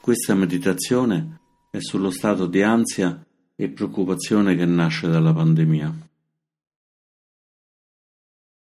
Questa meditazione è sullo stato di ansia e preoccupazione che nasce dalla pandemia.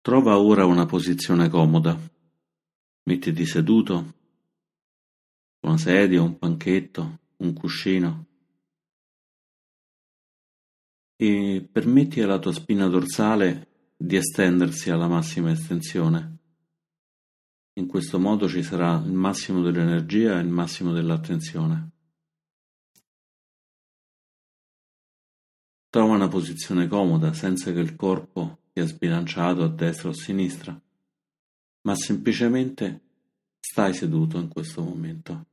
Trova ora una posizione comoda. Mettiti seduto, una sedia, un panchetto, un cuscino e permetti alla tua spina dorsale di estendersi alla massima estensione. In questo modo ci sarà il massimo dell'energia e il massimo dell'attenzione. Trova una posizione comoda senza che il corpo sia sbilanciato a destra o a sinistra, ma semplicemente stai seduto in questo momento.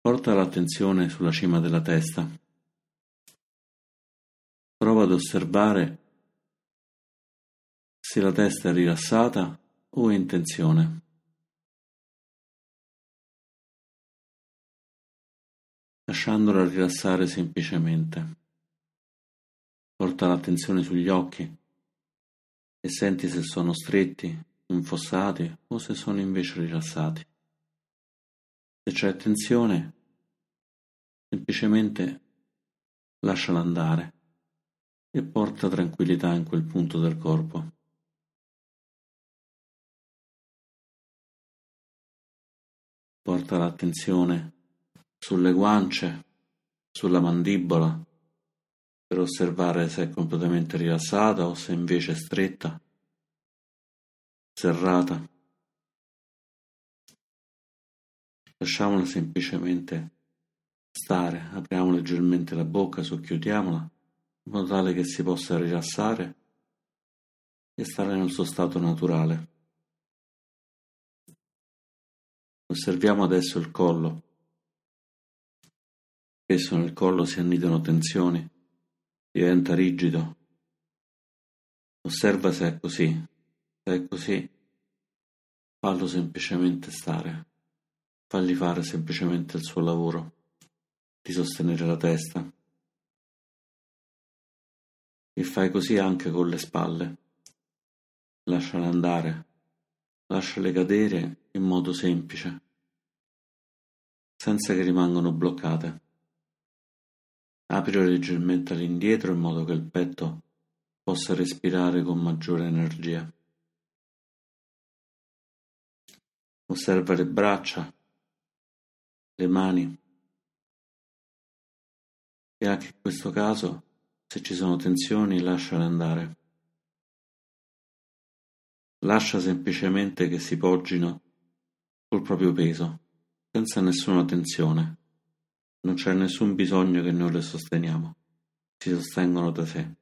Porta l'attenzione sulla cima della testa. Prova ad osservare se la testa è rilassata o intenzione. Lasciandola rilassare semplicemente. Porta l'attenzione sugli occhi e senti se sono stretti, infossati o se sono invece rilassati. Se c'è tensione, semplicemente lasciala andare e porta tranquillità in quel punto del corpo. Porta l'attenzione sulle guance, sulla mandibola, per osservare se è completamente rilassata o se invece è stretta, serrata. Lasciamola semplicemente stare, apriamo leggermente la bocca, socchiudiamola, in modo tale che si possa rilassare e stare nel suo stato naturale. Osserviamo adesso il collo. Spesso nel collo si annidano tensioni, diventa rigido. Osserva se è così. Se è così, fallo semplicemente stare. Fagli fare semplicemente il suo lavoro di sostenere la testa. E fai così anche con le spalle. Lasciale andare, lasciale cadere in modo semplice, senza che rimangano bloccate. Aprilo leggermente all'indietro in modo che il petto possa respirare con maggiore energia. Osserva le braccia, le mani e anche in questo caso, se ci sono tensioni, lasciale andare. Lascia semplicemente che si poggino col proprio peso, senza nessuna tensione. Non c'è nessun bisogno che noi le sosteniamo, si sostengono da sé.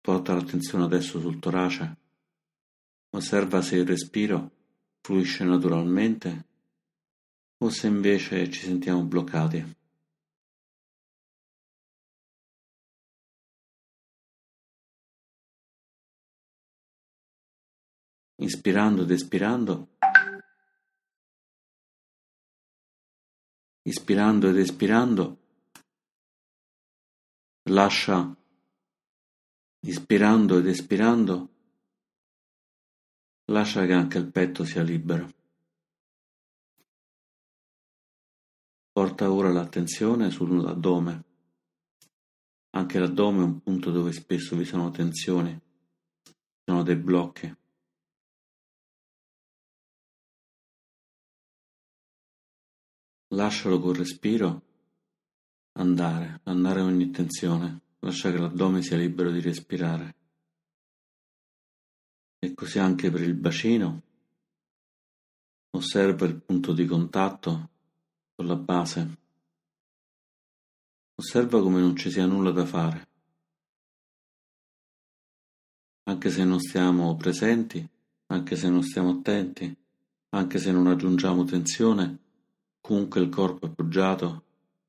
Porta l'attenzione adesso sul torace. Osserva se il respiro fluisce naturalmente o se invece ci sentiamo bloccati. Ispirando ed espirando. Ispirando ed espirando. Lascia, ispirando ed espirando, lascia che anche il petto sia libero. Porta ora l'attenzione sull'addome. Anche l'addome è un punto dove spesso vi sono tensioni, sono dei blocchi. Lascialo col respiro andare, andare ogni tensione, lascia che l'addome sia libero di respirare. E così anche per il bacino. Osserva il punto di contatto con la base. Osserva come non ci sia nulla da fare. Anche se non stiamo presenti, anche se non stiamo attenti, anche se non aggiungiamo tensione, Comunque il corpo appoggiato,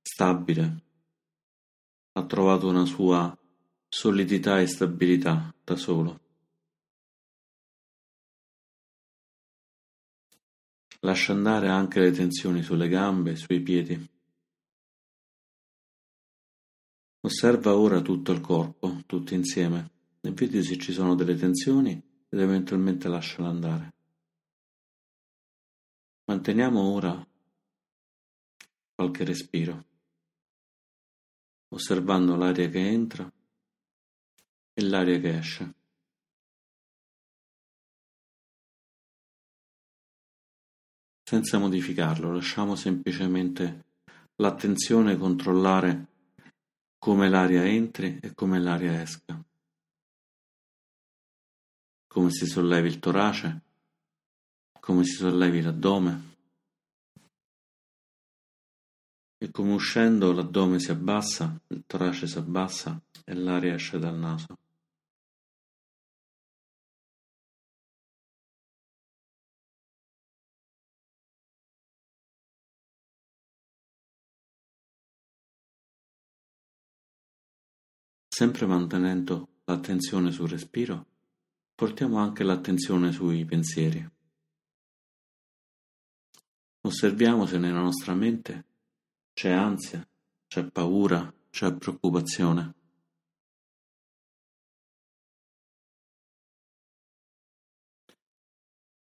stabile, ha trovato una sua solidità e stabilità da solo. Lascia andare anche le tensioni sulle gambe sui piedi. Osserva ora tutto il corpo, tutto insieme, e vedi se ci sono delle tensioni ed eventualmente lasciala andare. Manteniamo ora qualche respiro, osservando l'aria che entra e l'aria che esce. Senza modificarlo, lasciamo semplicemente l'attenzione controllare come l'aria entri e come l'aria esca, come si sollevi il torace, come si sollevi l'addome e come uscendo l'addome si abbassa, il torace si abbassa e l'aria esce dal naso. Sempre mantenendo l'attenzione sul respiro, portiamo anche l'attenzione sui pensieri. Osserviamo se nella nostra mente c'è ansia, c'è paura, c'è preoccupazione.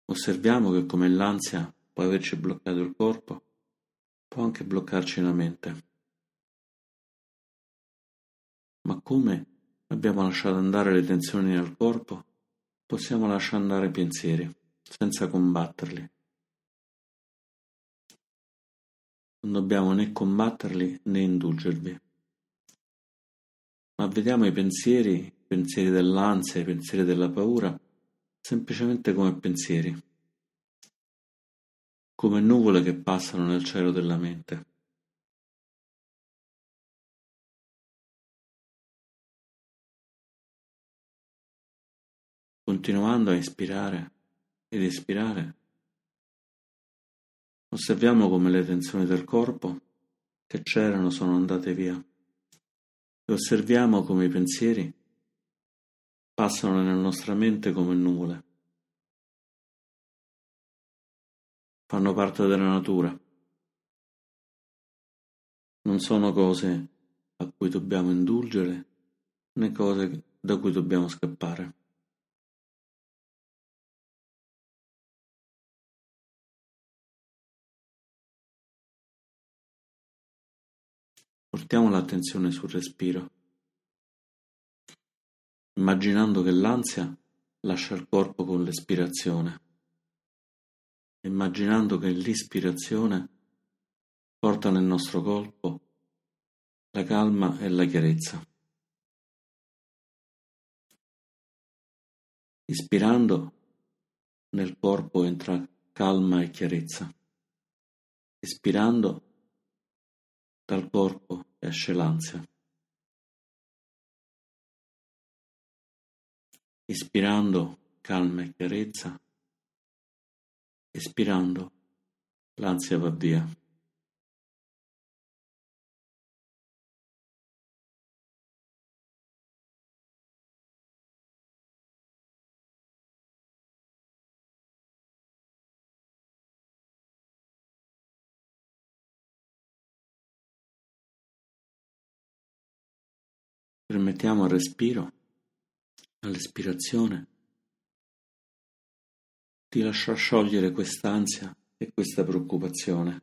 Osserviamo che come l'ansia può averci bloccato il corpo, può anche bloccarci la mente. Ma come abbiamo lasciato andare le tensioni nel corpo, possiamo lasciare andare i pensieri, senza combatterli. Non dobbiamo né combatterli né indulgervi. Ma vediamo i pensieri, i pensieri dell'ansia, i pensieri della paura, semplicemente come pensieri, come nuvole che passano nel cielo della mente. Continuando a ispirare ed espirare, osserviamo come le tensioni del corpo che c'erano sono andate via e osserviamo come i pensieri passano nella nostra mente come nuvole. Fanno parte della natura. Non sono cose a cui dobbiamo indulgere né cose da cui dobbiamo scappare. Portiamo l'attenzione sul respiro, immaginando che l'ansia lascia il corpo con l'espirazione, immaginando che l'ispirazione porta nel nostro corpo la calma e la chiarezza. Ispirando nel corpo entra calma e chiarezza. Espirando dal corpo esce l'ansia. Ispirando calma e chiarezza, espirando l'ansia va via. Permettiamo al respiro, all'espirazione, di lasciar sciogliere quest'ansia e questa preoccupazione.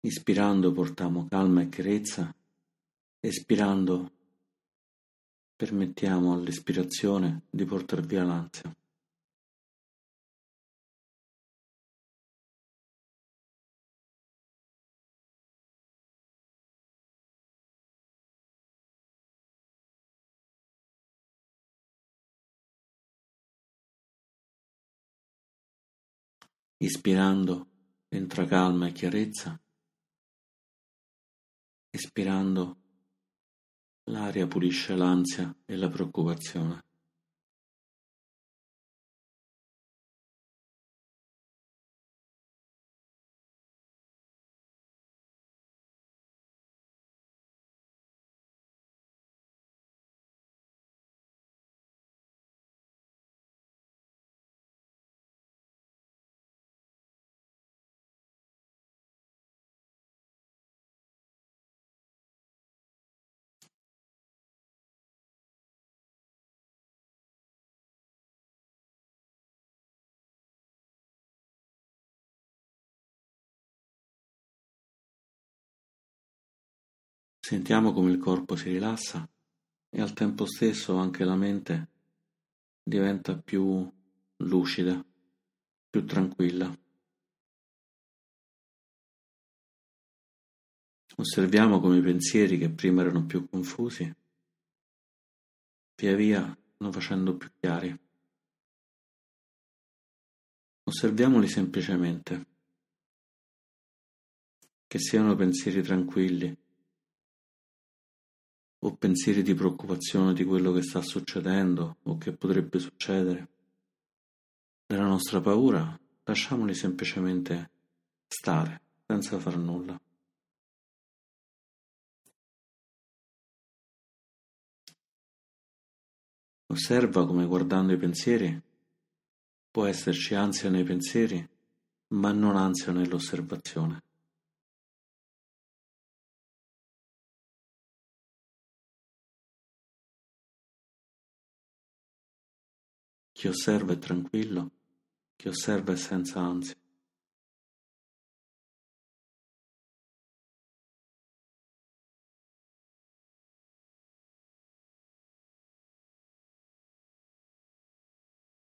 Ispirando portiamo calma e chiarezza, espirando permettiamo all'espirazione di portare via l'ansia. Ispirando entra calma e chiarezza, espirando l'aria pulisce l'ansia e la preoccupazione. Sentiamo come il corpo si rilassa e al tempo stesso anche la mente diventa più lucida, più tranquilla. Osserviamo come i pensieri che prima erano più confusi, via via vanno facendo più chiari. Osserviamoli semplicemente, che siano pensieri tranquilli o pensieri di preoccupazione di quello che sta succedendo o che potrebbe succedere. Nella nostra paura lasciamoli semplicemente stare senza far nulla. Osserva come guardando i pensieri può esserci ansia nei pensieri, ma non ansia nell'osservazione. Chi osserva è tranquillo, chi osserva è senza ansia.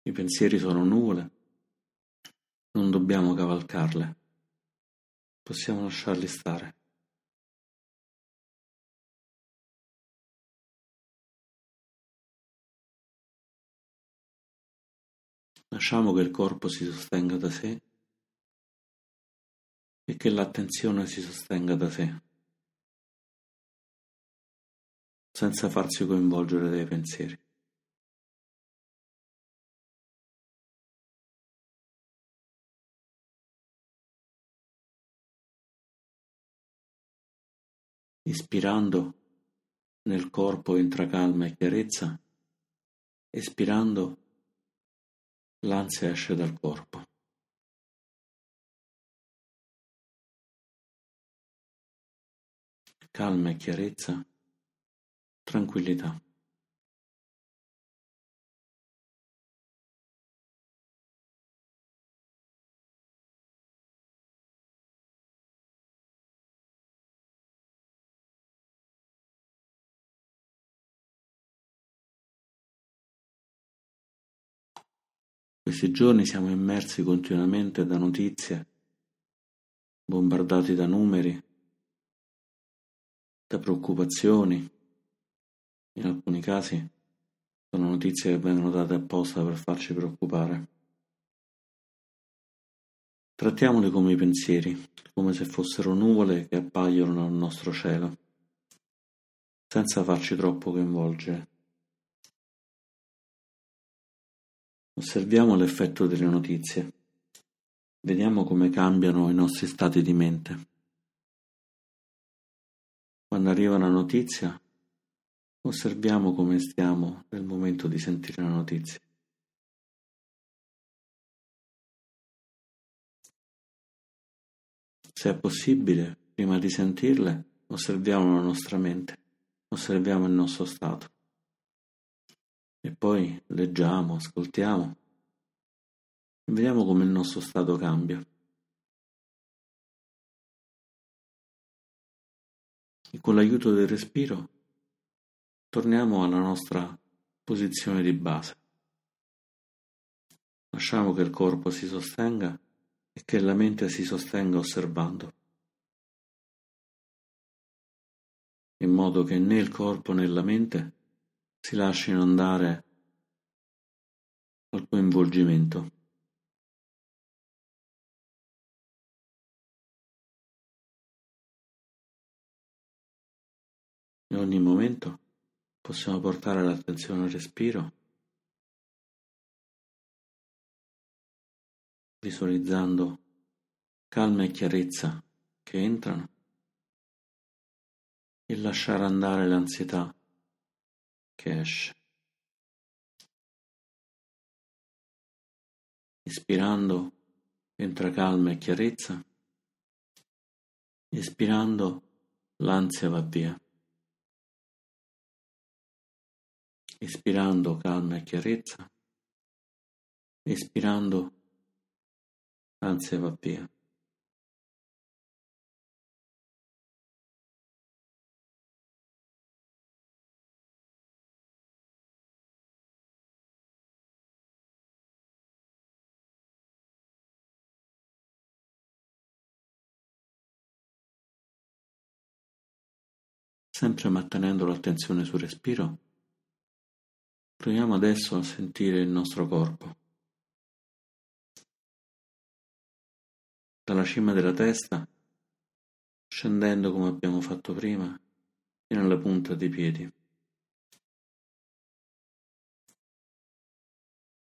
I pensieri sono nuvole, non dobbiamo cavalcarle, possiamo lasciarli stare. Lasciamo che il corpo si sostenga da sé e che l'attenzione si sostenga da sé, senza farsi coinvolgere dai pensieri. Ispirando nel corpo entra calma e chiarezza, espirando L'ansia esce dal corpo. Calma e chiarezza, tranquillità. Questi giorni siamo immersi continuamente da notizie, bombardati da numeri, da preoccupazioni. In alcuni casi sono notizie che vengono date apposta per farci preoccupare. Trattiamoli come i pensieri, come se fossero nuvole che appaiono nel nostro cielo, senza farci troppo coinvolgere. Osserviamo l'effetto delle notizie. Vediamo come cambiano i nostri stati di mente. Quando arriva una notizia, osserviamo come stiamo nel momento di sentire la notizia. Se è possibile, prima di sentirle, osserviamo la nostra mente, osserviamo il nostro stato. E poi leggiamo, ascoltiamo e vediamo come il nostro stato cambia. E con l'aiuto del respiro torniamo alla nostra posizione di base. Lasciamo che il corpo si sostenga e che la mente si sostenga osservando, in modo che né il corpo né la mente si lasciano andare al coinvolgimento. In ogni momento possiamo portare l'attenzione al respiro, visualizzando calma e chiarezza che entrano e lasciare andare l'ansietà che esce. Ispirando entra calma e chiarezza, espirando l'ansia va via. Ispirando calma e chiarezza, espirando l'ansia va via. Sempre mantenendo l'attenzione sul respiro, proviamo adesso a sentire il nostro corpo. Dalla cima della testa, scendendo come abbiamo fatto prima, fino alla punta dei piedi.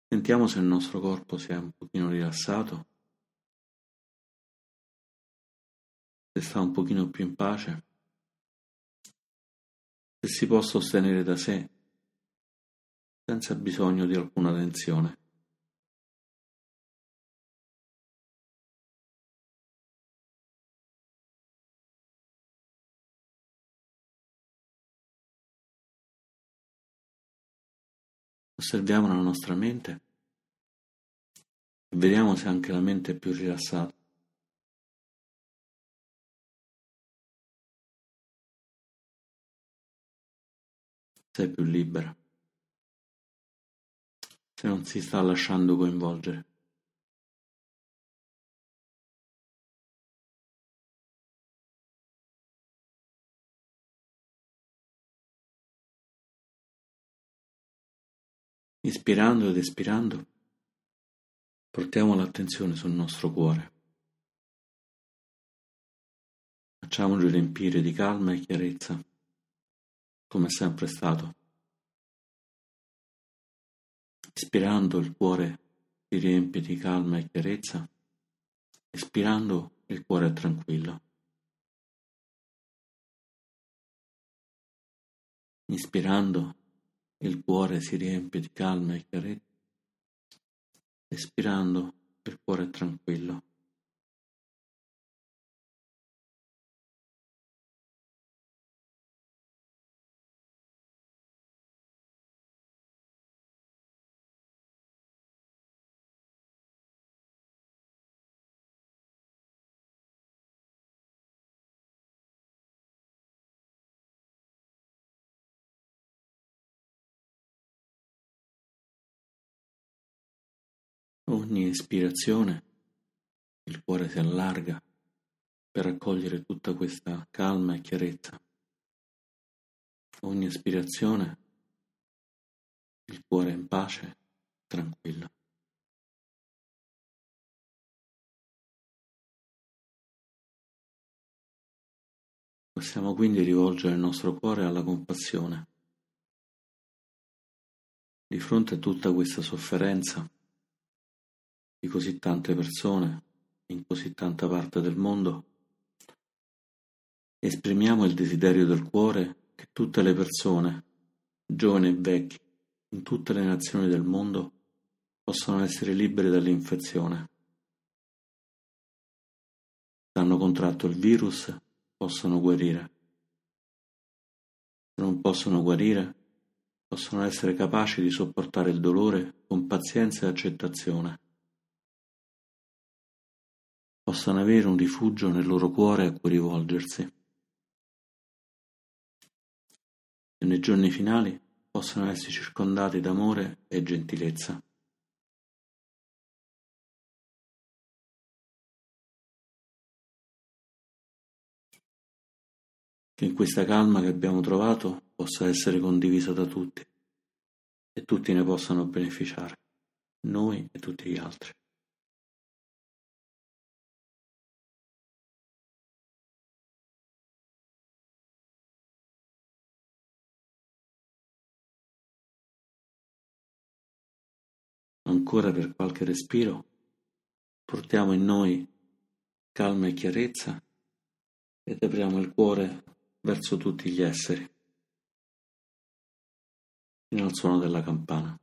Sentiamo se il nostro corpo si è un pochino rilassato, se sta un pochino più in pace se si può sostenere da sé senza bisogno di alcuna tensione. Osserviamo la nostra mente e vediamo se anche la mente è più rilassata. Sei più libera, se non si sta lasciando coinvolgere. Ispirando ed espirando, portiamo l'attenzione sul nostro cuore. Facciamoci riempire di calma e chiarezza come è sempre stato. Ispirando il cuore si riempie di calma e chiarezza, espirando il cuore tranquillo. Ispirando il cuore si riempie di calma e chiarezza, espirando il cuore tranquillo. Ogni espirazione il cuore si allarga per accogliere tutta questa calma e chiarezza. Ogni espirazione il cuore in pace, tranquillo. Possiamo quindi rivolgere il nostro cuore alla compassione. Di fronte a tutta questa sofferenza, di così tante persone in così tanta parte del mondo, esprimiamo il desiderio del cuore che tutte le persone, giovani e vecchi, in tutte le nazioni del mondo, possano essere liberi dall'infezione. Se hanno contratto il virus, possono guarire. Se non possono guarire, possono essere capaci di sopportare il dolore con pazienza e accettazione possano avere un rifugio nel loro cuore a cui rivolgersi. E nei giorni finali possano essere circondati d'amore e gentilezza. Che in questa calma che abbiamo trovato possa essere condivisa da tutti e tutti ne possano beneficiare, noi e tutti gli altri. Ancora per qualche respiro, portiamo in noi calma e chiarezza ed apriamo il cuore verso tutti gli esseri, fino al suono della campana.